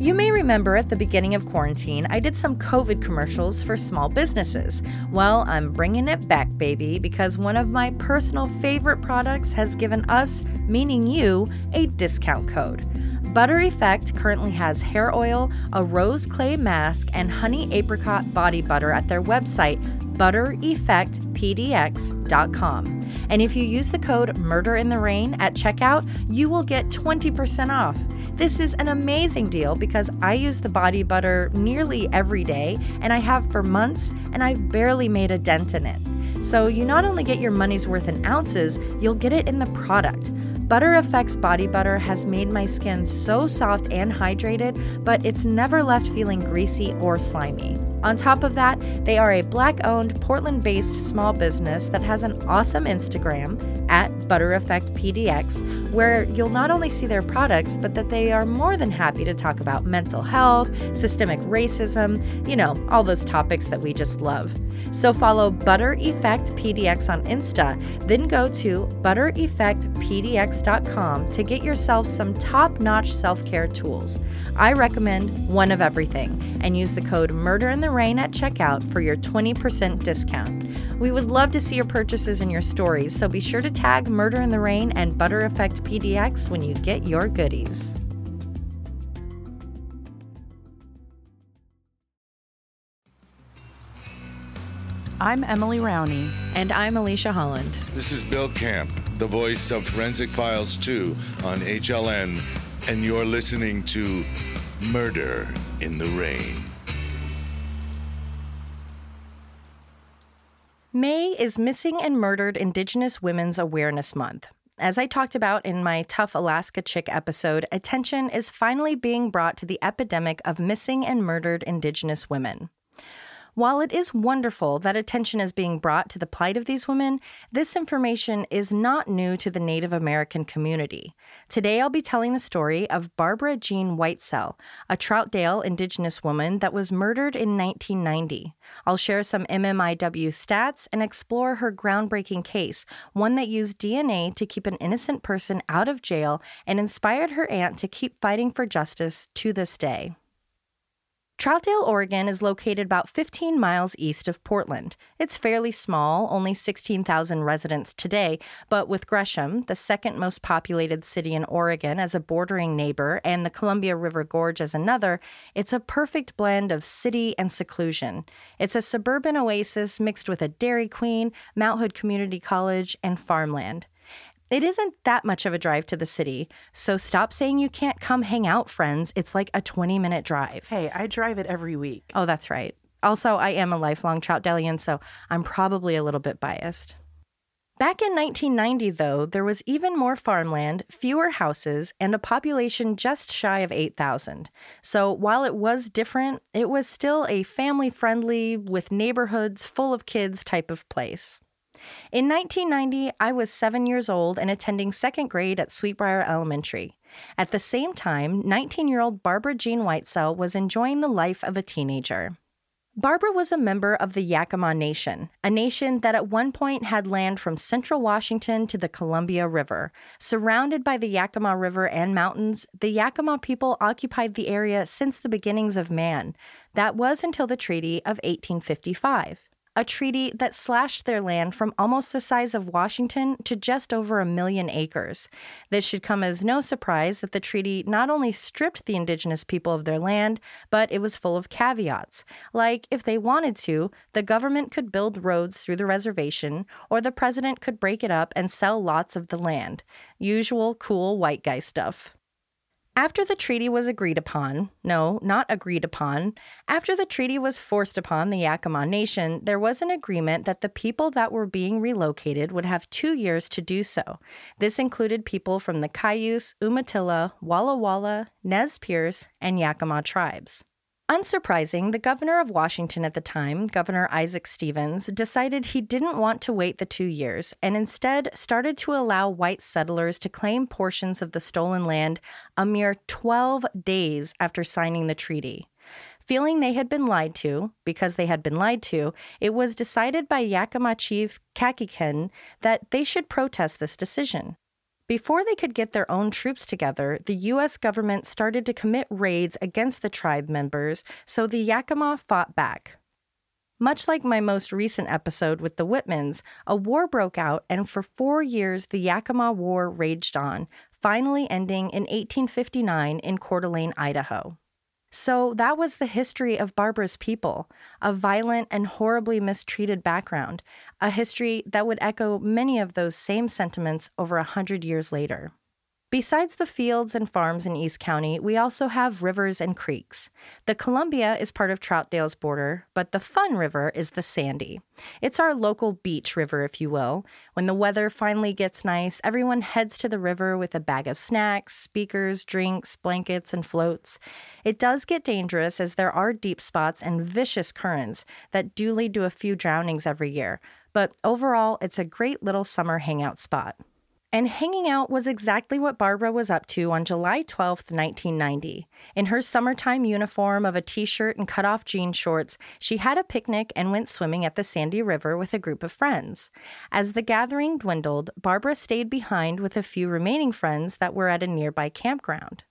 You may remember at the beginning of quarantine, I did some COVID commercials for small businesses. Well, I'm bringing it back, baby, because one of my personal favorite products has given us, meaning you, a discount code. Butter Effect currently has hair oil, a rose clay mask, and honey apricot body butter at their website, buttereffectpdx.com. And if you use the code Murder in the Rain at checkout, you will get 20% off. This is an amazing deal because I use the body butter nearly every day, and I have for months, and I've barely made a dent in it. So you not only get your money's worth in ounces, you'll get it in the product. Butter Effects Body Butter has made my skin so soft and hydrated, but it's never left feeling greasy or slimy. On top of that, they are a black owned, Portland based small business that has an awesome Instagram at Butter Effect PDX, where you'll not only see their products, but that they are more than happy to talk about mental health, systemic racism, you know, all those topics that we just love. So follow Butter Effect PDX on Insta, then go to buttereffectpdx.com to get yourself some top notch self care tools. I recommend one of everything and use the code Murder in the Rain at checkout for your 20% discount. We would love to see your purchases and your stories, so be sure to tag Murder in the Rain and Butter Effect PDX when you get your goodies. I'm Emily Rowney. And I'm Alicia Holland. This is Bill Camp, the voice of Forensic Files 2 on HLN, and you're listening to Murder in the Rain. May is Missing and Murdered Indigenous Women's Awareness Month. As I talked about in my Tough Alaska Chick episode, attention is finally being brought to the epidemic of missing and murdered Indigenous women. While it is wonderful that attention is being brought to the plight of these women, this information is not new to the Native American community. Today I'll be telling the story of Barbara Jean Whitesell, a Troutdale Indigenous woman that was murdered in 1990. I'll share some MMIW stats and explore her groundbreaking case, one that used DNA to keep an innocent person out of jail and inspired her aunt to keep fighting for justice to this day. Troutdale, Oregon is located about 15 miles east of Portland. It's fairly small, only 16,000 residents today, but with Gresham, the second most populated city in Oregon, as a bordering neighbor, and the Columbia River Gorge as another, it's a perfect blend of city and seclusion. It's a suburban oasis mixed with a Dairy Queen, Mount Hood Community College, and farmland. It isn't that much of a drive to the city, so stop saying you can't come hang out, friends. It's like a 20 minute drive. Hey, I drive it every week. Oh, that's right. Also, I am a lifelong Troutdalian, so I'm probably a little bit biased. Back in 1990, though, there was even more farmland, fewer houses, and a population just shy of 8,000. So while it was different, it was still a family friendly, with neighborhoods full of kids type of place. In 1990, I was seven years old and attending second grade at Sweetbriar Elementary. At the same time, 19 year old Barbara Jean Whitesell was enjoying the life of a teenager. Barbara was a member of the Yakima Nation, a nation that at one point had land from central Washington to the Columbia River. Surrounded by the Yakima River and mountains, the Yakima people occupied the area since the beginnings of man. That was until the Treaty of 1855 a treaty that slashed their land from almost the size of Washington to just over a million acres. This should come as no surprise that the treaty not only stripped the indigenous people of their land, but it was full of caveats. Like, if they wanted to, the government could build roads through the reservation, or the president could break it up and sell lots of the land. Usual cool white guy stuff. After the treaty was agreed upon, no, not agreed upon, after the treaty was forced upon the Yakima Nation, there was an agreement that the people that were being relocated would have two years to do so. This included people from the Cayuse, Umatilla, Walla Walla, Nez Perce, and Yakima tribes. Unsurprising, the governor of Washington at the time, Governor Isaac Stevens, decided he didn't want to wait the two years and instead started to allow white settlers to claim portions of the stolen land a mere 12 days after signing the treaty. Feeling they had been lied to, because they had been lied to, it was decided by Yakima Chief Kamiakin that they should protest this decision. Before they could get their own troops together, the U.S. government started to commit raids against the tribe members, so the Yakima fought back. Much like my most recent episode with the Whitmans, a war broke out, and for four years the Yakima War raged on, finally ending in 1859 in Coeur d'Alene, Idaho. So that was the history of Barbara's people, a violent and horribly mistreated background, a history that would echo many of those same sentiments over a hundred years later. Besides the fields and farms in East County, we also have rivers and creeks. The Columbia is part of Troutdale's border, but the Fun River is the Sandy. It's our local beach river, if you will. When the weather finally gets nice, everyone heads to the river with a bag of snacks, speakers, drinks, blankets, and floats. It does get dangerous as there are deep spots and vicious currents that do lead to a few drownings every year, but overall, it's a great little summer hangout spot. And hanging out was exactly what Barbara was up to on July 12, 1990. In her summertime uniform of a t shirt and cut off jean shorts, she had a picnic and went swimming at the Sandy River with a group of friends. As the gathering dwindled, Barbara stayed behind with a few remaining friends that were at a nearby campground.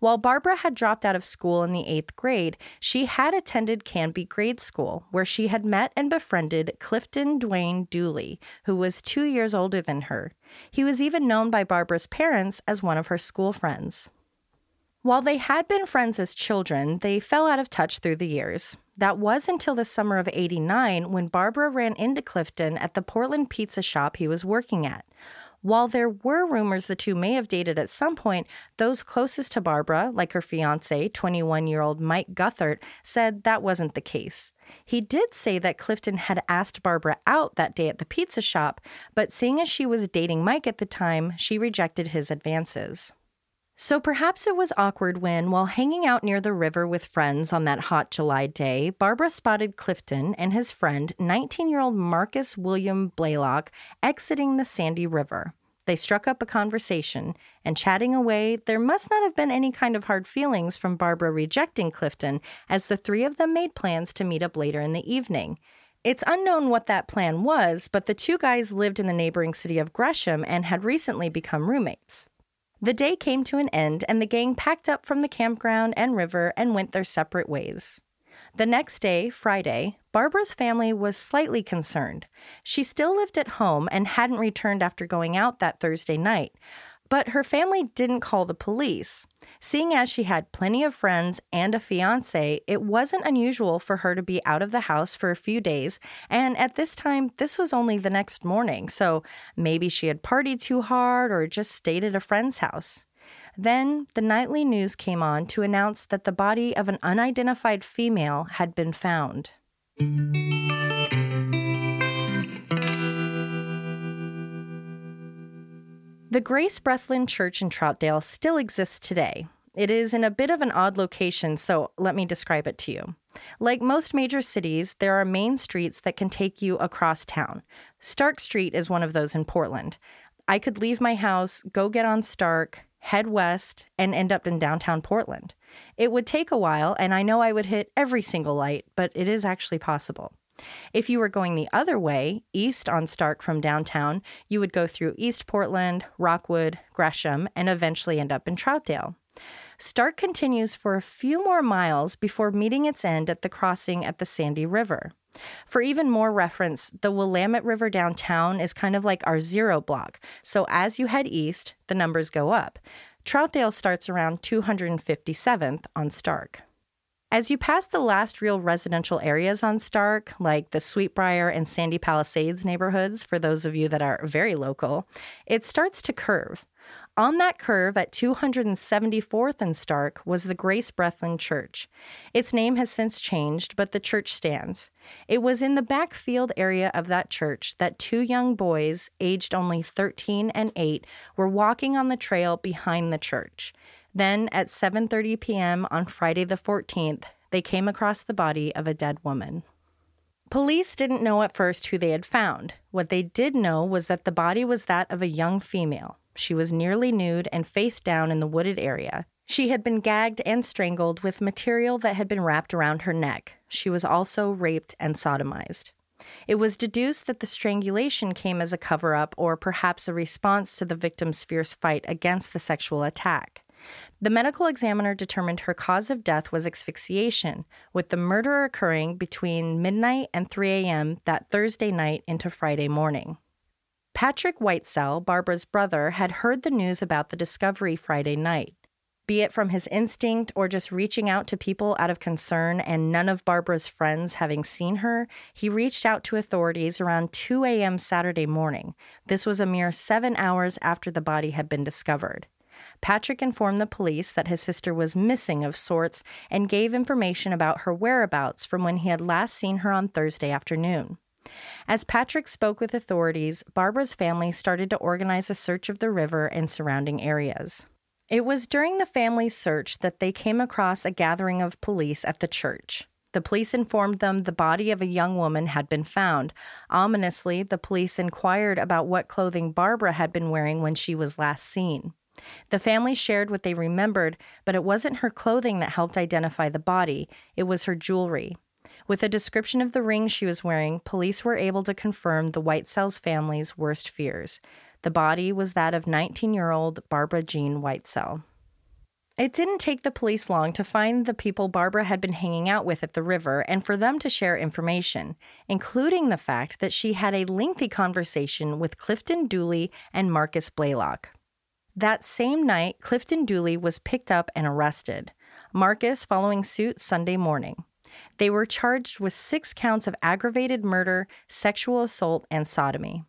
While Barbara had dropped out of school in the eighth grade, she had attended Canby Grade School, where she had met and befriended Clifton Duane Dooley, who was two years older than her. He was even known by Barbara's parents as one of her school friends. While they had been friends as children, they fell out of touch through the years. That was until the summer of 89 when Barbara ran into Clifton at the Portland pizza shop he was working at. While there were rumors the two may have dated at some point, those closest to Barbara, like her fiance, 21 year old Mike Guthert, said that wasn't the case. He did say that Clifton had asked Barbara out that day at the pizza shop, but seeing as she was dating Mike at the time, she rejected his advances. So perhaps it was awkward when, while hanging out near the river with friends on that hot July day, Barbara spotted Clifton and his friend, 19 year old Marcus William Blaylock, exiting the Sandy River. They struck up a conversation, and chatting away, there must not have been any kind of hard feelings from Barbara rejecting Clifton, as the three of them made plans to meet up later in the evening. It's unknown what that plan was, but the two guys lived in the neighboring city of Gresham and had recently become roommates. The day came to an end, and the gang packed up from the campground and river and went their separate ways. The next day, Friday, Barbara's family was slightly concerned. She still lived at home and hadn't returned after going out that Thursday night. But her family didn't call the police. Seeing as she had plenty of friends and a fiance, it wasn't unusual for her to be out of the house for a few days. And at this time, this was only the next morning, so maybe she had partied too hard or just stayed at a friend's house. Then the nightly news came on to announce that the body of an unidentified female had been found. The Grace Brethren Church in Troutdale still exists today. It is in a bit of an odd location, so let me describe it to you. Like most major cities, there are main streets that can take you across town. Stark Street is one of those in Portland. I could leave my house, go get on Stark, head west, and end up in downtown Portland. It would take a while, and I know I would hit every single light, but it is actually possible. If you were going the other way, east on Stark from downtown, you would go through East Portland, Rockwood, Gresham, and eventually end up in Troutdale. Stark continues for a few more miles before meeting its end at the crossing at the Sandy River. For even more reference, the Willamette River downtown is kind of like our zero block. So as you head east, the numbers go up. Troutdale starts around 257th on Stark. As you pass the last real residential areas on Stark, like the Sweetbriar and Sandy Palisades neighborhoods, for those of you that are very local, it starts to curve. On that curve at 274th and Stark was the Grace Brethren Church. Its name has since changed, but the church stands. It was in the backfield area of that church that two young boys, aged only 13 and 8, were walking on the trail behind the church. Then at 7:30 p.m. on Friday the 14th, they came across the body of a dead woman. Police didn't know at first who they had found. What they did know was that the body was that of a young female. She was nearly nude and face down in the wooded area. She had been gagged and strangled with material that had been wrapped around her neck. She was also raped and sodomized. It was deduced that the strangulation came as a cover up or perhaps a response to the victim's fierce fight against the sexual attack. The medical examiner determined her cause of death was asphyxiation, with the murder occurring between midnight and 3 a.m. that Thursday night into Friday morning. Patrick Whitesell, Barbara's brother, had heard the news about the discovery Friday night. Be it from his instinct or just reaching out to people out of concern and none of Barbara's friends having seen her, he reached out to authorities around 2 a.m. Saturday morning. This was a mere seven hours after the body had been discovered. Patrick informed the police that his sister was missing of sorts and gave information about her whereabouts from when he had last seen her on Thursday afternoon. As Patrick spoke with authorities, Barbara's family started to organize a search of the river and surrounding areas. It was during the family's search that they came across a gathering of police at the church. The police informed them the body of a young woman had been found. Ominously, the police inquired about what clothing Barbara had been wearing when she was last seen. The family shared what they remembered, but it wasn't her clothing that helped identify the body, it was her jewelry. With a description of the ring she was wearing, police were able to confirm the Whitesell's family's worst fears. The body was that of 19 year old Barbara Jean Whitesell. It didn't take the police long to find the people Barbara had been hanging out with at the river and for them to share information, including the fact that she had a lengthy conversation with Clifton Dooley and Marcus Blaylock. That same night, Clifton Dooley was picked up and arrested, Marcus following suit Sunday morning. They were charged with six counts of aggravated murder, sexual assault, and sodomy.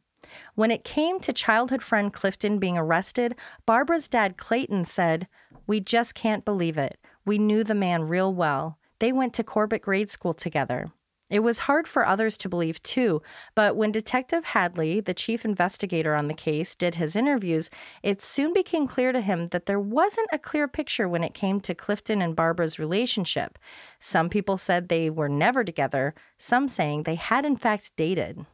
When it came to childhood friend Clifton being arrested, Barbara's dad Clayton said, We just can't believe it. We knew the man real well. They went to Corbett grade school together. It was hard for others to believe too, but when Detective Hadley, the chief investigator on the case, did his interviews, it soon became clear to him that there wasn't a clear picture when it came to Clifton and Barbara's relationship. Some people said they were never together, some saying they had in fact dated.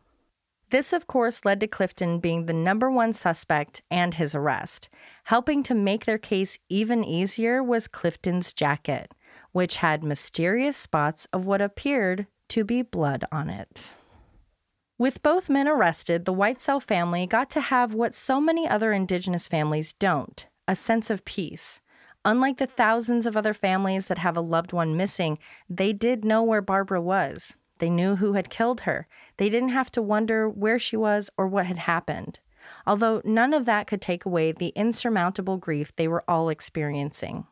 This, of course, led to Clifton being the number one suspect and his arrest. Helping to make their case even easier was Clifton's jacket, which had mysterious spots of what appeared to be blood on it. With both men arrested, the Whitesell family got to have what so many other Indigenous families don't a sense of peace. Unlike the thousands of other families that have a loved one missing, they did know where Barbara was. They knew who had killed her. They didn't have to wonder where she was or what had happened. Although none of that could take away the insurmountable grief they were all experiencing.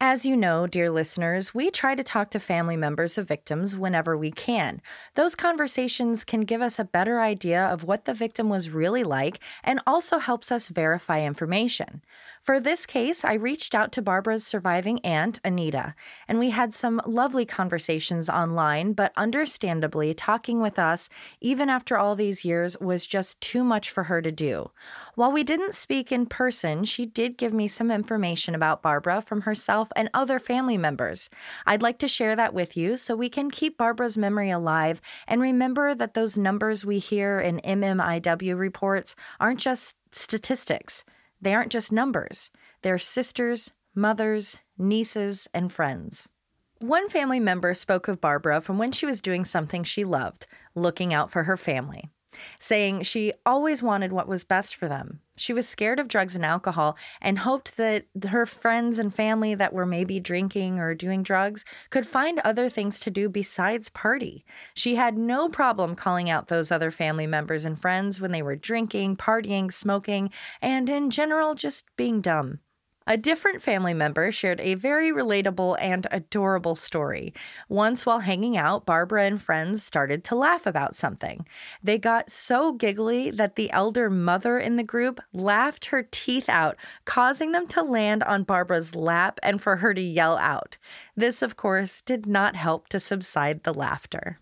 As you know, dear listeners, we try to talk to family members of victims whenever we can. Those conversations can give us a better idea of what the victim was really like and also helps us verify information. For this case, I reached out to Barbara's surviving aunt, Anita, and we had some lovely conversations online, but understandably, talking with us, even after all these years, was just too much for her to do. While we didn't speak in person, she did give me some information about Barbara from herself and other family members. I'd like to share that with you so we can keep Barbara's memory alive and remember that those numbers we hear in MMIW reports aren't just statistics. They aren't just numbers. They're sisters, mothers, nieces, and friends. One family member spoke of Barbara from when she was doing something she loved, looking out for her family saying she always wanted what was best for them. She was scared of drugs and alcohol and hoped that her friends and family that were maybe drinking or doing drugs could find other things to do besides party. She had no problem calling out those other family members and friends when they were drinking, partying, smoking, and in general just being dumb. A different family member shared a very relatable and adorable story. Once while hanging out, Barbara and friends started to laugh about something. They got so giggly that the elder mother in the group laughed her teeth out, causing them to land on Barbara's lap and for her to yell out. This, of course, did not help to subside the laughter.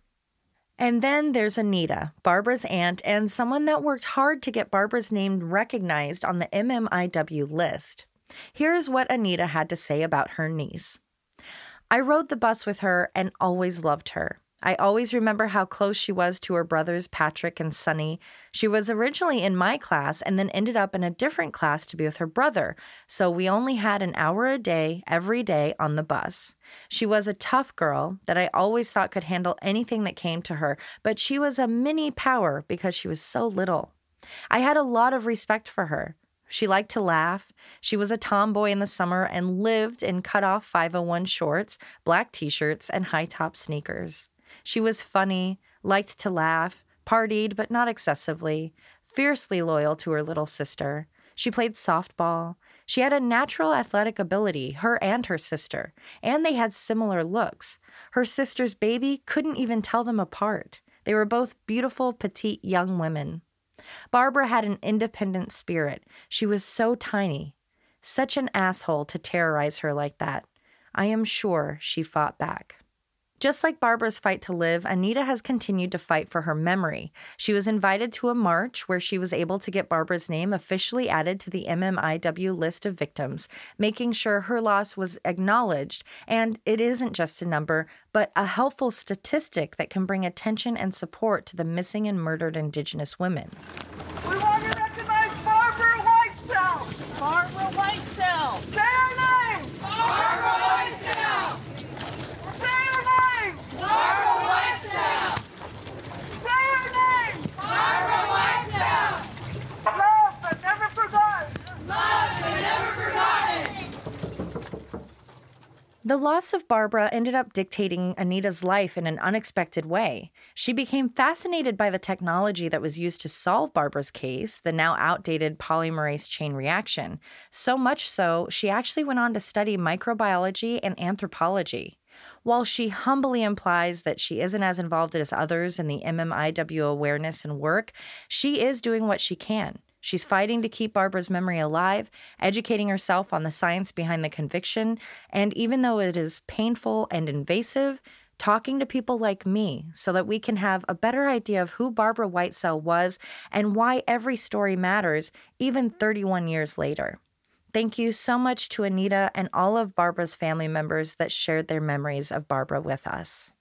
And then there's Anita, Barbara's aunt, and someone that worked hard to get Barbara's name recognized on the MMIW list. Here's what Anita had to say about her niece I rode the bus with her and always loved her. I always remember how close she was to her brothers, Patrick and Sonny. She was originally in my class and then ended up in a different class to be with her brother, so we only had an hour a day every day on the bus. She was a tough girl that I always thought could handle anything that came to her, but she was a mini power because she was so little. I had a lot of respect for her. She liked to laugh. She was a tomboy in the summer and lived in cut off 501 shorts, black t shirts, and high top sneakers. She was funny, liked to laugh, partied, but not excessively, fiercely loyal to her little sister. She played softball. She had a natural athletic ability, her and her sister, and they had similar looks. Her sister's baby couldn't even tell them apart. They were both beautiful, petite young women. Barbara had an independent spirit. She was so tiny. Such an asshole to terrorize her like that. I am sure she fought back. Just like Barbara's fight to live, Anita has continued to fight for her memory. She was invited to a march where she was able to get Barbara's name officially added to the MMIW list of victims, making sure her loss was acknowledged. And it isn't just a number, but a helpful statistic that can bring attention and support to the missing and murdered Indigenous women. We want to recognize Barbara Whitesell! Barbara Whitesell! Say her name! Barbara Whitesell! Say her name! Barbara Whitesell! Say her name! Barbara Whitesell! Love but never forgotten! Love but never forgotten! The loss of Barbara ended up dictating Anita's life in an unexpected way. She became fascinated by the technology that was used to solve Barbara's case, the now outdated polymerase chain reaction. So much so, she actually went on to study microbiology and anthropology. While she humbly implies that she isn't as involved as others in the MMIW awareness and work, she is doing what she can. She's fighting to keep Barbara's memory alive, educating herself on the science behind the conviction, and even though it is painful and invasive, talking to people like me so that we can have a better idea of who Barbara Whitesell was and why every story matters, even 31 years later. Thank you so much to Anita and all of Barbara's family members that shared their memories of Barbara with us.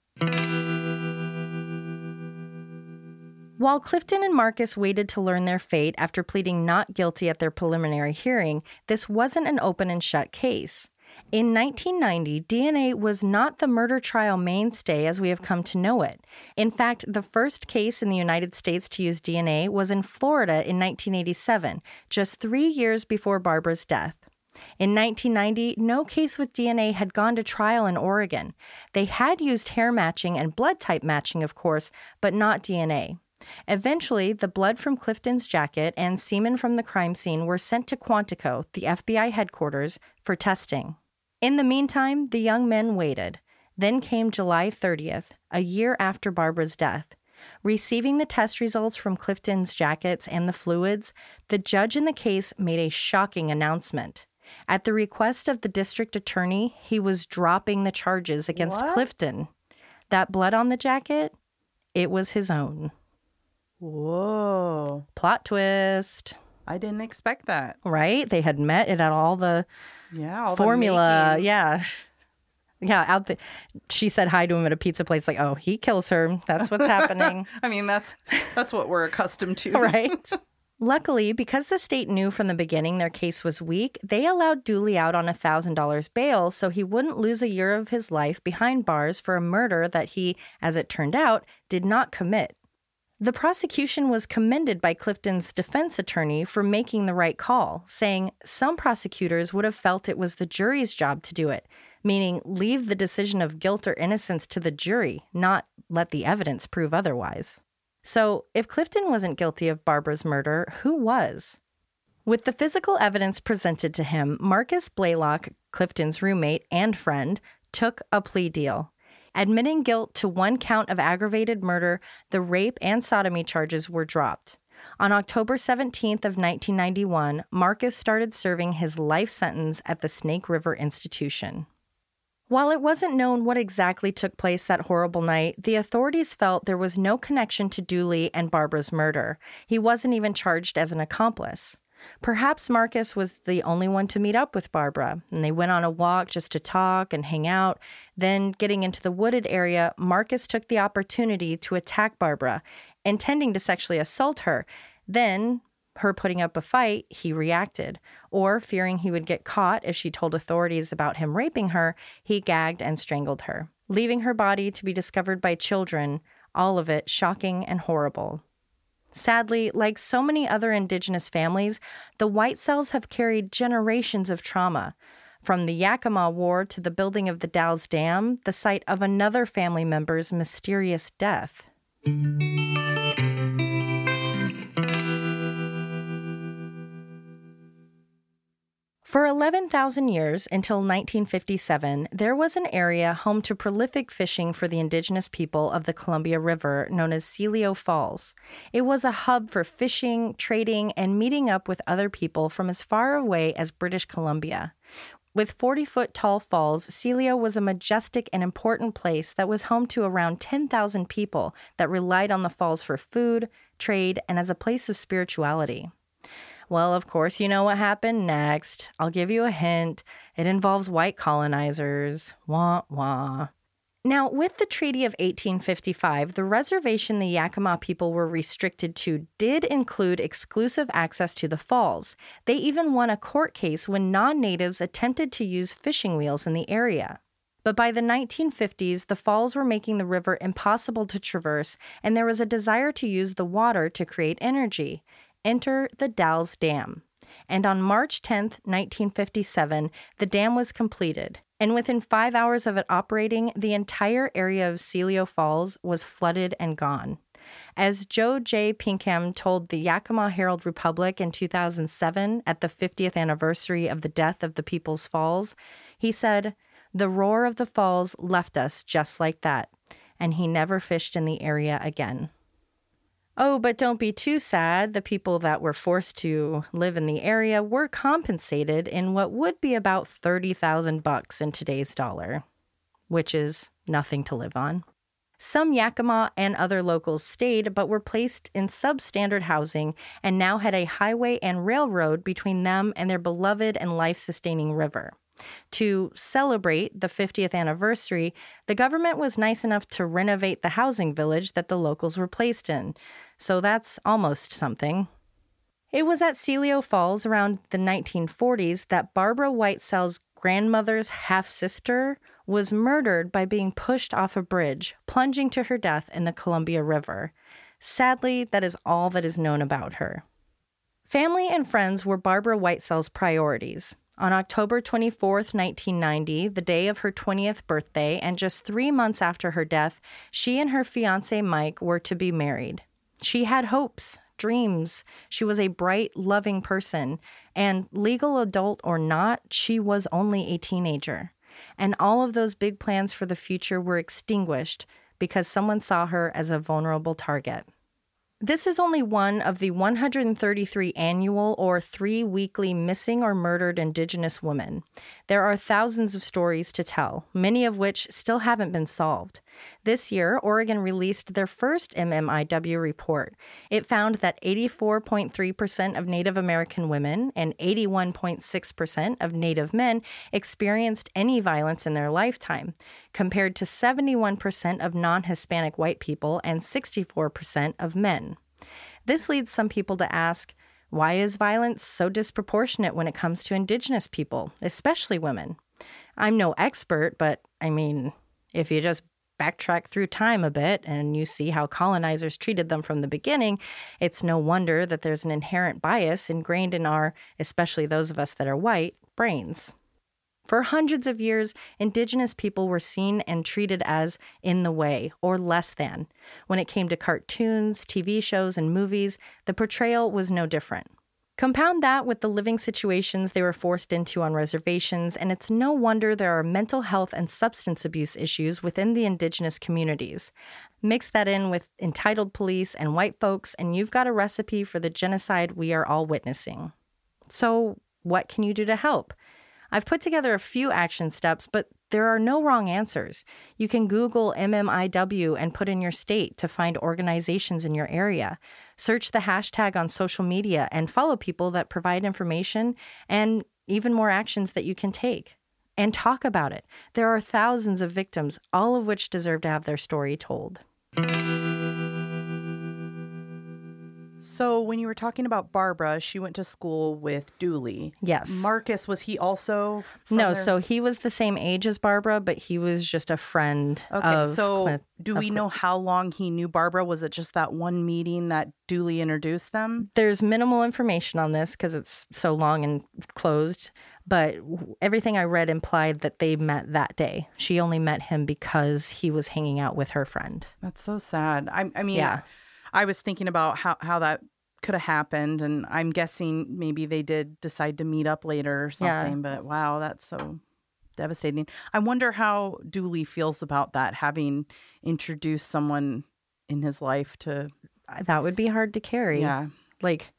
While Clifton and Marcus waited to learn their fate after pleading not guilty at their preliminary hearing, this wasn't an open and shut case. In 1990, DNA was not the murder trial mainstay as we have come to know it. In fact, the first case in the United States to use DNA was in Florida in 1987, just three years before Barbara's death. In 1990, no case with DNA had gone to trial in Oregon. They had used hair matching and blood type matching, of course, but not DNA. Eventually, the blood from Clifton's jacket and semen from the crime scene were sent to Quantico, the FBI headquarters, for testing. In the meantime, the young men waited. Then came July 30th, a year after Barbara's death. Receiving the test results from Clifton's jackets and the fluids, the judge in the case made a shocking announcement. At the request of the district attorney, he was dropping the charges against What? Clifton. That blood on the jacket, it was his own. Whoa. Plot twist, I didn't expect that. right? They had met. It had all the Yeah. all formula. makings. Yeah. Yeah, out the, she said hi to him at a pizza place, like, oh, he kills her. That's what's happening. I mean, that's that's what we're accustomed to. right? Luckily, because the state knew from the beginning their case was weak, they allowed Dooley out on a $1,000 bail so he wouldn't lose a year of his life behind bars for a murder that he, as it turned out, did not commit. The prosecution was commended by Clifton's defense attorney for making the right call, saying some prosecutors would have felt it was the jury's job to do it, meaning leave the decision of guilt or innocence to the jury, not let the evidence prove otherwise. So, if Clifton wasn't guilty of Barbara's murder, who was? With the physical evidence presented to him, Marcus Blaylock, Clifton's roommate and friend, took a plea deal. Admitting guilt to one count of aggravated murder, the rape and sodomy charges were dropped. On October 17th of 1991, Marcus started serving his life sentence at the Snake River Institution. While it wasn't known what exactly took place that horrible night, the authorities felt there was no connection to Dooley and Barbara's murder. He wasn't even charged as an accomplice. Perhaps Marcus was the only one to meet up with Barbara, and they went on a walk just to talk and hang out. Then, getting into the wooded area, Marcus took the opportunity to attack Barbara, intending to sexually assault her. Then, her putting up a fight, he reacted. Or, fearing he would get caught if she told authorities about him raping her, he gagged and strangled her, leaving her body to be discovered by children, all of it shocking and horrible. Sadly, like so many other Indigenous families, the Whitesells have carried generations of trauma. From the Yakima War to the building of the Dalles Dam, the site of another family member's mysterious death. For 11,000 years until 1957, there was an area home to prolific fishing for the indigenous people of the Columbia River known as Celilo Falls. It was a hub for fishing, trading, and meeting up with other people from as far away as British Columbia. With 40 foot tall falls, Celilo was a majestic and important place that was home to around 10,000 people that relied on the falls for food, trade, and as a place of spirituality. Well, of course, you know what happened next. I'll give you a hint. It involves white colonizers. Wah, wah. Now, with the Treaty of 1855, the reservation the Yakima people were restricted to did include exclusive access to the falls. They even won a court case when non natives attempted to use fishing wheels in the area. But by the 1950s, the falls were making the river impossible to traverse, and there was a desire to use the water to create energy. Enter the Dalles Dam. And on March 10, 1957, the dam was completed. And within five hours of it operating, the entire area of Celilo Falls was flooded and gone. As Joe J. Pinkham told the Yakima Herald Republic in 2007 at the 50th anniversary of the death of the People's Falls, he said, The roar of the falls left us just like that, and he never fished in the area again. Oh, but don't be too sad. The people that were forced to live in the area were compensated in what would be about 30,000 bucks in today's dollar, which is nothing to live on. Some Yakima and other locals stayed but were placed in substandard housing and now had a highway and railroad between them and their beloved and life sustaining river. To celebrate the 50th anniversary, the government was nice enough to renovate the housing village that the locals were placed in. So that's almost something. It was at Celilo Falls around the 1940s that Barbara Whitesell's grandmother's half sister was murdered by being pushed off a bridge, plunging to her death in the Columbia River. Sadly, that is all that is known about her. Family and friends were Barbara Whitesell's priorities. On October 24, 1990, the day of her 20th birthday, and just three months after her death, she and her fiance Mike were to be married. She had hopes, dreams. She was a bright, loving person. And legal adult or not, she was only a teenager. And all of those big plans for the future were extinguished because someone saw her as a vulnerable target. This is only one of the 133 annual or three weekly missing or murdered Indigenous women. There are thousands of stories to tell, many of which still haven't been solved. This year, Oregon released their first MMIW report. It found that 84.3% of Native American women and 81.6% of Native men experienced any violence in their lifetime, compared to 71% of non Hispanic white people and 64% of men. This leads some people to ask why is violence so disproportionate when it comes to Indigenous people, especially women? I'm no expert, but I mean, if you just backtrack through time a bit and you see how colonizers treated them from the beginning, it's no wonder that there's an inherent bias ingrained in our, especially those of us that are white, brains. For hundreds of years, Indigenous people were seen and treated as in the way or less than. When it came to cartoons, TV shows, and movies, the portrayal was no different. Compound that with the living situations they were forced into on reservations, and it's no wonder there are mental health and substance abuse issues within the Indigenous communities. Mix that in with entitled police and white folks, and you've got a recipe for the genocide we are all witnessing. So, what can you do to help? I've put together a few action steps, but there are no wrong answers. You can Google MMIW and put in your state to find organizations in your area. Search the hashtag on social media and follow people that provide information and even more actions that you can take. And talk about it. There are thousands of victims, all of which deserve to have their story told. So when you were talking about Barbara, she went to school with Dooley. Yes. Marcus was he also? No, so he was the same age as Barbara, but he was just a friend Okay, of so Clint- do we know how long he knew Barbara? Was it just that one meeting that Dooley introduced them? there's minimal information on this because it's so long and closed but everything i read implied that they met that day she only met him because he was hanging out with her friend That's so sad. I, I mean, Yeah. I was thinking about how, how that could have happened, and I'm guessing maybe they did decide to meet up later or Yeah. something. But wow, that's so devastating. I wonder how Dooley feels about that, having introduced someone in his life to that would be hard to carry yeah. like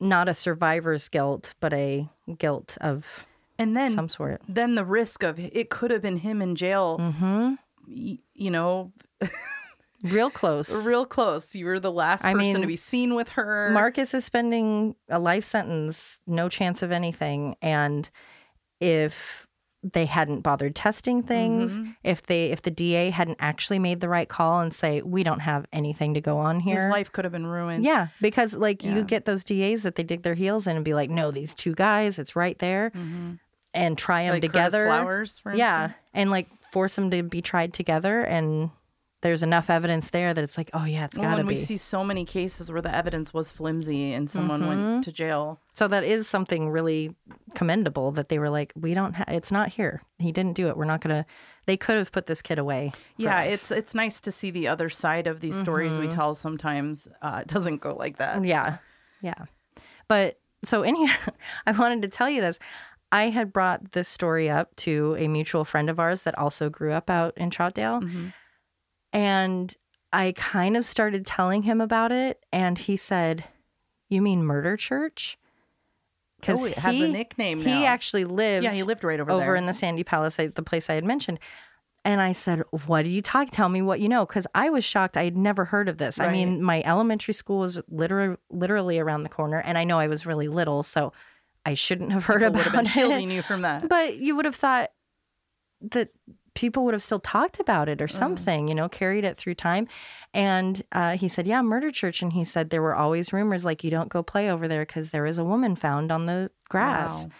not a survivor's guilt but a guilt of And then some sort then the risk of it could have been him in jail. mm-hmm. y- You know, real close real close. You were the last I person to be seen with her. Marcus is spending a life sentence, no chance of anything. And if they hadn't bothered testing things, Mm-hmm. if they if the DA hadn't actually made the right call and say we don't have anything to go on here. his life could have been ruined. yeah, because like Yeah. you get those DAs that they dig their heels in and be like, no, these two guys, it's right there, and try them Mm-hmm. Like Curtis together. Flowers, yeah, instance. and like force them to be tried together, and there's enough evidence there that it's like, oh yeah, it's got to and be. we see so many cases where the evidence was flimsy and someone Mm-hmm. went to jail. So that is something really commendable that they were like, we don't, ha- it's not here. He didn't do it. We're not gonna. They could have put this kid away. Yeah, life. it's it's nice to see the other side of these stories we tell. Sometimes uh, it doesn't go like that. Mm-hmm. yeah, yeah. But so anyhow, I wanted to tell you this. I had brought this story up to a mutual friend of ours that also grew up out in Troutdale, Mm-hmm. And I kind of started telling him about it, and he said, "You mean Murder Church?" Oh, it has a nickname now. He actually lived. Yeah, he lived right over over there. in the Sandy Palace, the place I had mentioned. And I said, "What do you talk? Tell me what you know." Because I was shocked. I had never heard of this. I mean, my elementary school was literally literally around the corner, and I know I was really little, so I shouldn't have heard People would about have been it. shielding you from that. But you would have thought that people would have still talked about it or something, you know, carried it through time. And uh, he said, Yeah, murder church. And he said there were always rumors like, you don't go play over there because there is a woman found on the grass. Wow.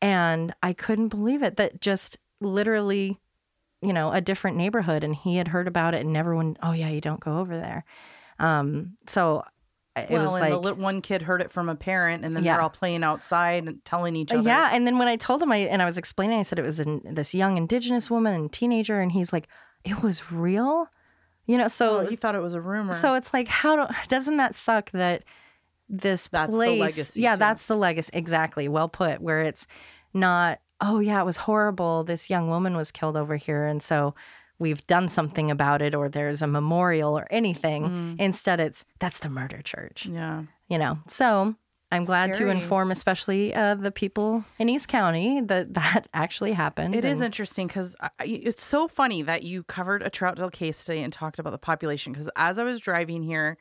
And I couldn't believe it that just literally, you know, a different neighborhood. And he had heard about it and everyone, oh, yeah, you don't go over there. Um, so it well, was and like, the one kid heard it from a parent, and then Yeah. they're all playing outside and telling each uh, other. Yeah, and then when I told him, I and I was explaining, I said it was in, this young indigenous woman, teenager, and he's like, "It was real," you know. So, Well, he thought it was a rumor. so it's like, how do, doesn't that suck that this That's the place? legacy, yeah, too. that's the legacy. Exactly, well put. Where it's not, oh yeah, it was horrible. This young woman was killed over here, and so we've done something about it, or there's a memorial or anything. Mm. Instead, it's that's the murder church yeah. you know so i'm glad Scary. to inform especially uh, the people in east county that that actually happened It is and- interesting because it's so funny that you covered a Troutdale case today and talked about the population. Because as I was driving here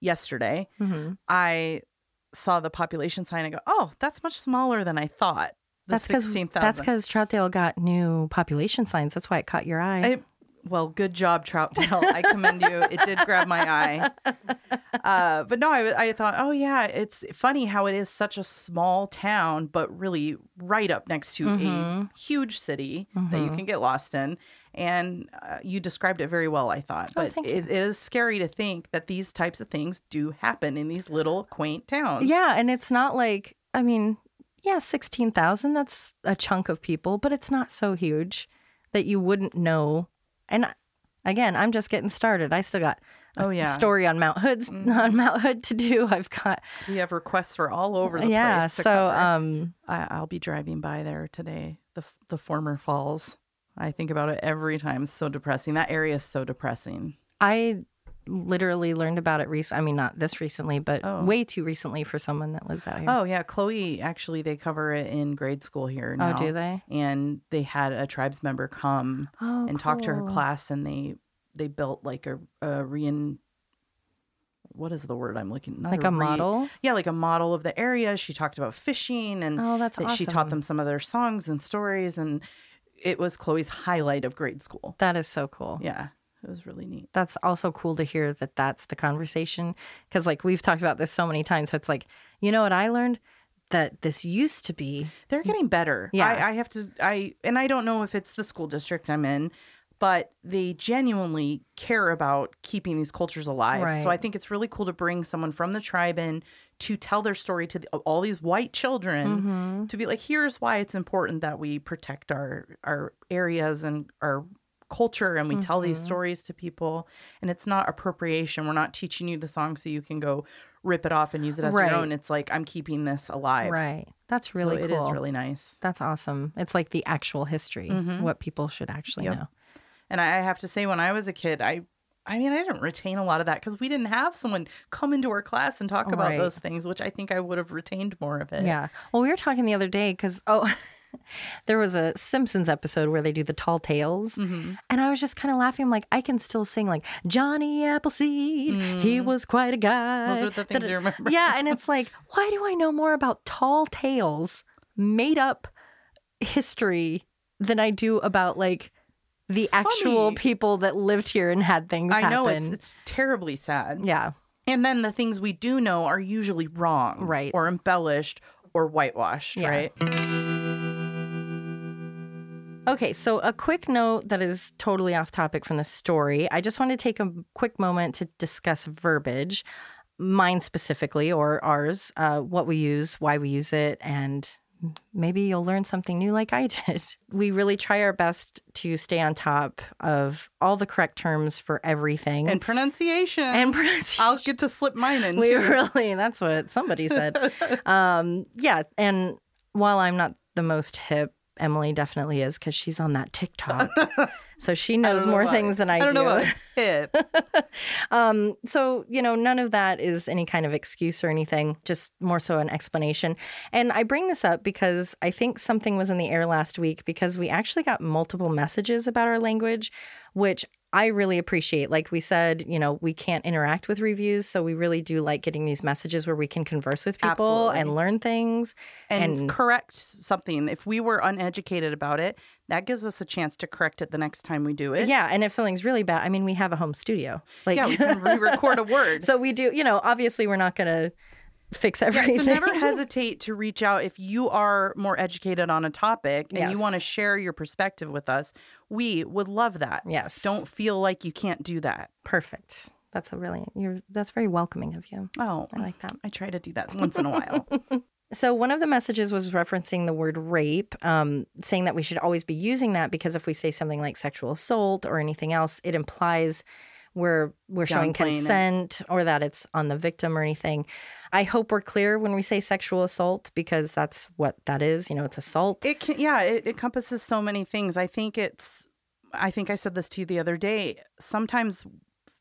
yesterday, Mhm. I saw the population sign and go, "Oh, that's much smaller than I thought." That's because that's because troutdale got new population signs that's why it caught your eye I, well, good job, Troutdale. I commend you. It did grab my eye. Uh, but no, I, I thought, oh, yeah, it's funny how it is such a small town, but really right up next to Mm-hmm. a huge city that you can get lost in. And uh, you described it very well, I thought. But Oh, it, it is scary to think that these types of things do happen in these little quaint towns. yeah and it's not like i mean yeah 16000 that's a chunk of people but it's not so huge that you wouldn't know and again i'm just getting started i still got a Oh, yeah. Mm-hmm. story on mount hood's on mount hood to do i've got We have requests for all over the yeah place. to so cover. um I, I'll be driving by there today. The the former falls. I think about it every time. It's so depressing. That area is so depressing. I literally learned about it recently. I mean, not this recently, but Oh. way too recently for someone that lives out here. Oh yeah, Chloe. Actually, they cover it in grade school here Oh, do they? And they had a tribes member come Oh, and talk to her class, and they they built like a, a rein. What is the word I'm looking? Not Like a re- model? Yeah, like a model of the area. She talked about fishing, and Oh, that's that she taught them some of their songs and stories, and it was Chloe's highlight of grade school. That is so cool. Yeah, it was really neat. That's also cool to hear that that's the conversation because, like, we've talked about this so many times. So it's like, you know what I learned? That this used to be They're getting better. Yeah. I, I have to. I and I don't know if it's the school district I'm in, but they genuinely care about keeping these cultures alive. Right. So I think it's really cool to bring someone from the tribe in to tell their story to the, all these white children Mm-hmm. to be like, here's why it's important that we protect our our areas and our culture and we tell these Mm-hmm. stories to people and it's not appropriation we're not teaching you the song so you can go rip it off and use it as Right. your own it's like i'm keeping this alive right. That's really it cool. is really nice That's awesome. It's like the actual history, what people should actually Yep. know. And I I have to say, when I was a kid, I, I mean, I didn't retain a lot of that because we didn't have someone come into our class and talk about Right. those things, which I think I would have retained more of it. Yeah. Well, we were talking the other day because, oh, there was a Simpsons episode where they do the tall tales. And I was just kind of laughing. I'm like, I can still sing like Johnny Appleseed. He was quite a guy. Mm. Those are the things you remember. Yeah. And it's like, why do I know more about tall tales, made up history, than I do about like the actual people that lived here and had things I happen? know it's it's terribly sad. yeah. And then the things we do know are usually wrong, Right. or embellished, or whitewashed, Yeah. right? Okay, so a quick note that is totally off topic from the story. I just want to take a quick moment to discuss verbiage, mine specifically, or ours, uh, what we use, why we use it, and maybe you'll learn something new like I did. We really try our best to stay on top of all the correct terms for everything. And pronunciation. And pronunciation. I'll get to slip mine in. We too. really, that's what somebody said. um, yeah. And while I'm not the most hip, Emily definitely is because she's on that TikTok. so she knows know more about- things than I, I don't do. know hip. um, so, you know, none of that is any kind of excuse or anything, just more so an explanation. And I bring this up because I think something was in the air last week because we actually got multiple messages about our language, which I really appreciate. Like we said, you know, we can't interact with reviews. So we really do like getting these messages where we can converse with people Absolutely. and learn things. and, And- correct something. If we were uneducated about it, that gives us a chance to correct it the next time we do it. Yeah. And if something's really bad, I mean, we have a home studio. Like, Yeah, we can re-record a word. so we do, you know, obviously we're not going fix Yeah, everything. so never hesitate to reach out if you are more educated on a topic and you want to share your perspective with us. We would love that. Yes. Don't feel like you can't do that. Perfect. That's a really you're that's very welcoming of you. Oh, I like that. I try to do that once in a while. So one of the messages was referencing the word rape, um, saying that we should always be using that because if we say something like sexual assault or anything else, it implies we're we're showing it. consent or that it's on the victim or anything. I hope we're clear when we say sexual assault because that's what that is. You know, it's assault. It can, yeah, it encompasses so many things. I think it's, I think I said this to you the other day. Sometimes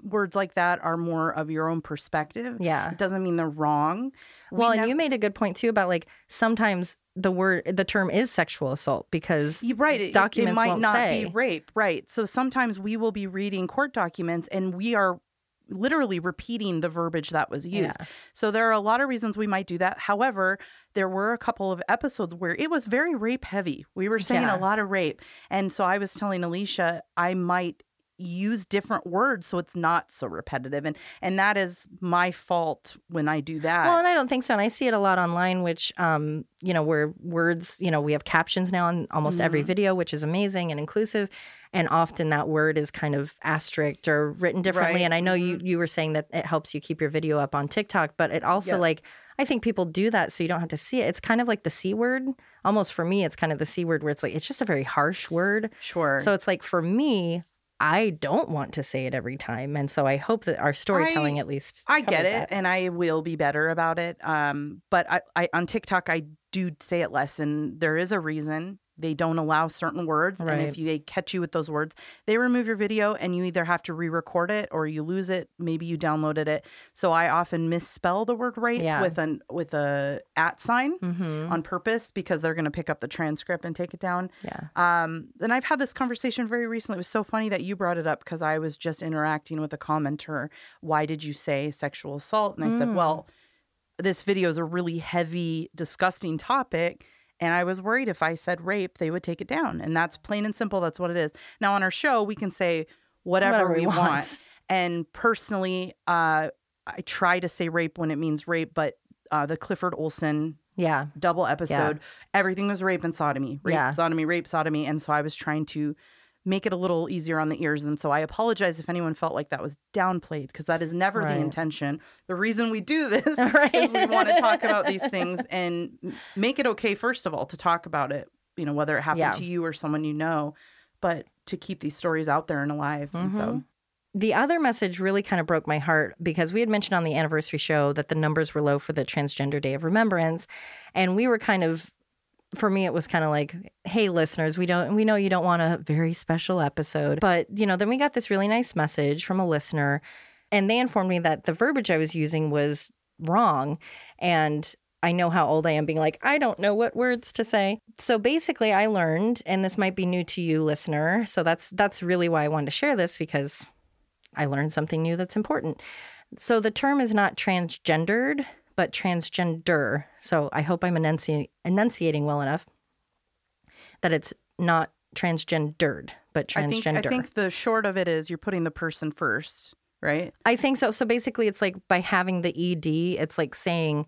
words like that are more of your own perspective. Yeah. It doesn't mean they're wrong. We well, and nev- you made a good point too about like sometimes the word the term is sexual assault because right. It, documents it might won't not say. be rape. Right. So sometimes we will be reading court documents and we are literally repeating the verbiage that was used. Yeah. So there are a lot of reasons we might do that. However, there were a couple of episodes where it was very rape heavy. We were saying Yeah. a lot of rape. And so I was telling Alicia I might use different words so it's not so repetitive and and that is my fault when I do that. Well, and I don't think so. And I see it a lot online, which, um, you know, where words, you know, we have captions now on almost every Mm-hmm. video, which is amazing and inclusive. And often that word is kind of asterisked or written differently. Right. And I know you you were saying that it helps you keep your video up on TikTok, but it also Yeah. like I think people do that so you don't have to see it. It's kind of like the C word. Almost for me, it's kind of the C word where it's like it's just a very harsh word. sure. So it's like for me, I don't want to say it every time. And so I hope that our storytelling at least I get it, that. and I will be better about it. Um, but I, I on TikTok I do say it less, and there is a reason they don't allow certain words, and if you, they catch you with those words, they remove your video, and you either have to re-record it or you lose it. Maybe you downloaded it. So I often misspell the word rape Yeah. with an with a at sign Mm-hmm. on purpose because they're going to pick up the transcript and take it down. Yeah. Um, and I've had this conversation very recently. It was so funny that you brought it up because I was just interacting with a commenter. Why did you say sexual assault? And I said, well, this video is a really heavy, disgusting topic. And I was worried if I said rape, they would take it down. And that's plain and simple. That's what it is. Now, on our show, we can say whatever, Whatever we we want. want. And personally, uh, I try to say rape when it means rape, but uh, the Clifford Olson Yeah. double episode. Everything was rape and sodomy, rape, Yeah. sodomy, rape, sodomy. And so I was trying to make it a little easier on the ears. And so I apologize if anyone felt like that was downplayed because that is never Right. the intention. The reason we do this Right. is we want to talk about these things and make it okay, first of all, to talk about it, you know, whether it happened Yeah. to you or someone you know, but to keep these stories out there and alive. And so Mm-hmm. The other message really kind of broke my heart because we had mentioned on the anniversary show that the numbers were low for the Transgender Day of Remembrance. And we were kind of for me it was kind of like hey listeners we don't we know you don't want a very special episode but you know then we got this really nice message from a listener and they informed me that the verbiage i was using was wrong and I know how old I am being like, I don't know what words to say. So basically I learned, and this might be new to you, listener. So that's that's really why I wanted to share this because I learned something new that's important. So the term is not transgendered, but transgender. So I hope I'm enunci- enunciating well enough that it's not transgendered, but I think, transgender. I think the short of it is you're putting the person first, right? I think so. So basically, it's like by having the ED, it's like saying,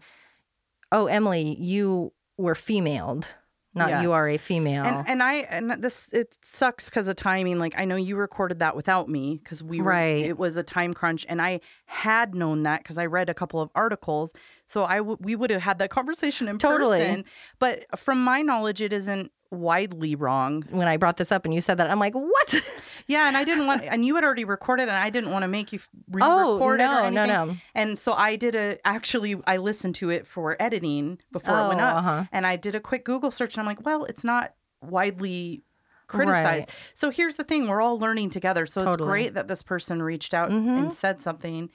"Oh, Emily, you were femaled, not Yeah. you are a female." And and I and this it sucks because of timing. Like I know you recorded that without me because we were, Right. It was a time crunch, and I had known that because I read a couple of articles. So I w- we would have had that conversation in Totally. person. But from my knowledge, it isn't widely wrong. when I brought this up and you said that, I'm like, "What?" Yeah, and I didn't want, and you had already recorded, and I didn't want to make you f- Oh, re-record it or no, no, no. And so I did a actually I listened to it for editing before it went Oh, up, uh-huh. and I did a quick Google search, and I'm like, well, it's not widely criticized. So here's the thing: we're all learning together. So it's Totally. Mm-hmm. great that this person reached out and said something.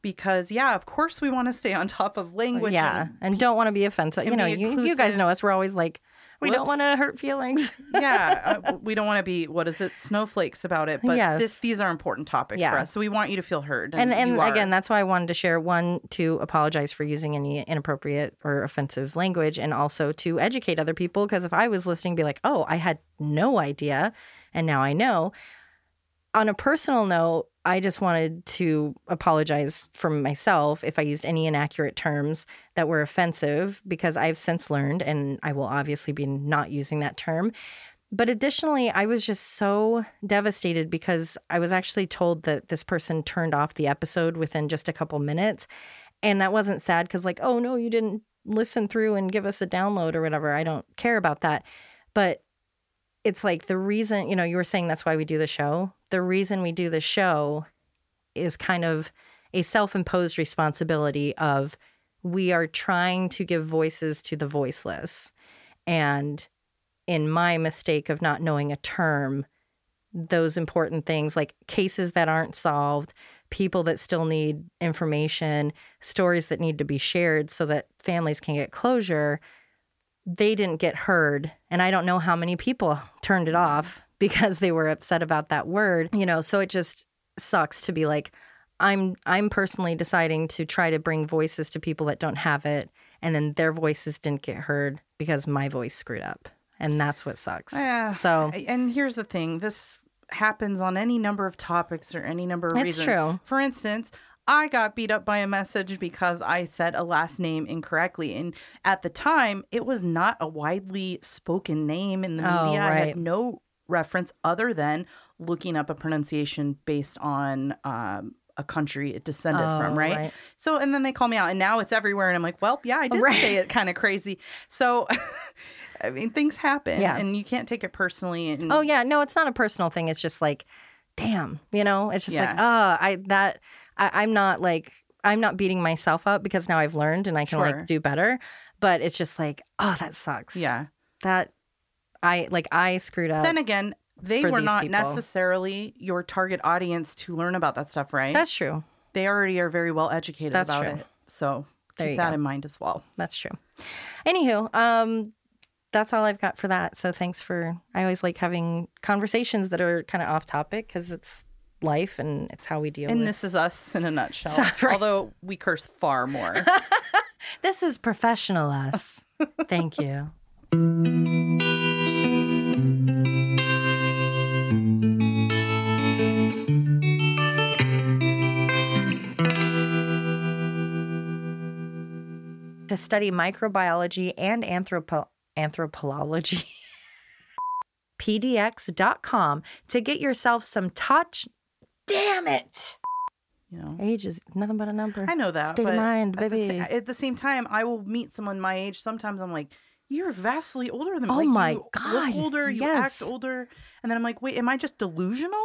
Because yeah, of course we want to stay on top of language. yeah, and- and don't want to be offensive. You know, you, you guys know us. We're always like, we don't want to hurt feelings. yeah, uh, we don't want to be what is it, snowflakes about it. But Yes. this these are important topics Yeah. for us, so we want you to feel heard. and and are. again that's why i wanted to share one to apologize for using any inappropriate or offensive language and also to educate other people because if i was listening be like oh i had no idea and now i know on a personal note i just wanted to apologize for myself if i used any inaccurate terms that were offensive because i've since learned and i will obviously be not using that term but additionally, I was just so devastated because I was actually told that this person turned off the episode within just a couple minutes. And that wasn't sad because, like, oh no, you didn't listen through and give us a download or whatever. I don't care about that. But it's like the reason, you know, you were saying that's why we do the show. The reason we do the show is kind of a self imposed responsibility of we are trying to give voices to the voiceless. And in my mistake of not knowing a term, those important things like cases that aren't solved, people that still need information, stories that need to be shared so that families can get closure, they didn't get heard. And I don't know how many people turned it off because they were upset about that word, you know, so it just sucks to be like, I'm I'm personally deciding to try to bring voices to people that don't have it, and then their voices didn't get heard because my voice screwed up, and that's what sucks. Yeah. So and here's the thing: this happens on any number of topics or any number of It's reasons. true. For instance. I got beat up by a message because I said a last name incorrectly. And at the time, it was not a widely spoken name in the Oh, media. I right. had no reference other than looking up a pronunciation based on um, a country it descended Oh, from, right? right. So, and then they call me out, and now it's everywhere. And I'm like, well, yeah, I did Right. say it kind of crazy. So, I mean, things happen, Yeah. and you can't take it personally. And Oh yeah, no, it's not a personal thing. It's just like, damn, you know, it's just like, Yeah. oh, I that I, I'm not like I'm not beating myself up because now I've learned and I can Sure. like do better. But it's just like, oh, that sucks. yeah, That I like I screwed up. Then again, they were not people. necessarily your target audience to learn about that stuff, right? That's true. they already are very well educated That's about true. it. So There keep that go. in mind as well. That's true. Anywho, um, that's all I've got for that. So thanks for. I always like having conversations that are kind of off topic because it's life and it's how we deal And with. this is us in a nutshell. Although we curse far more. This is professional us. Thank you. To study microbiology and anthropo- anthropology. PDX.com to get yourself some touch. Damn it! you know. Age is nothing but a number. I know that. State but of mind, at the baby. sa- At the, same time, I will meet someone my age. Sometimes I'm like, you're vastly older than me. Oh like, my you God, Look older. You yes. act older. And then I'm like, wait, am I just delusional?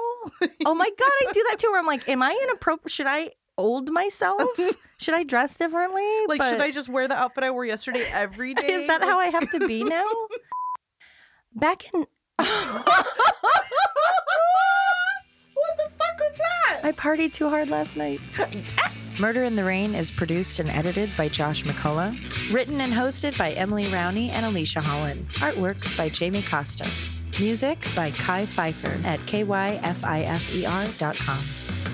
Oh my god, I do that too. Where I'm like, am I inappropriate? Should I old myself? Should I dress differently? like, But should I just wear the outfit I wore yesterday every day? Is that how I have to be now? Back in, what the fuck was that? I partied too hard last night. Murder in the Rain is produced and edited by Josh McCullough. Written and hosted by Emily Rowney and Alicia Holland. Artwork by Jamie Costa. Music by Kai Pfeiffer at kyfifer.com.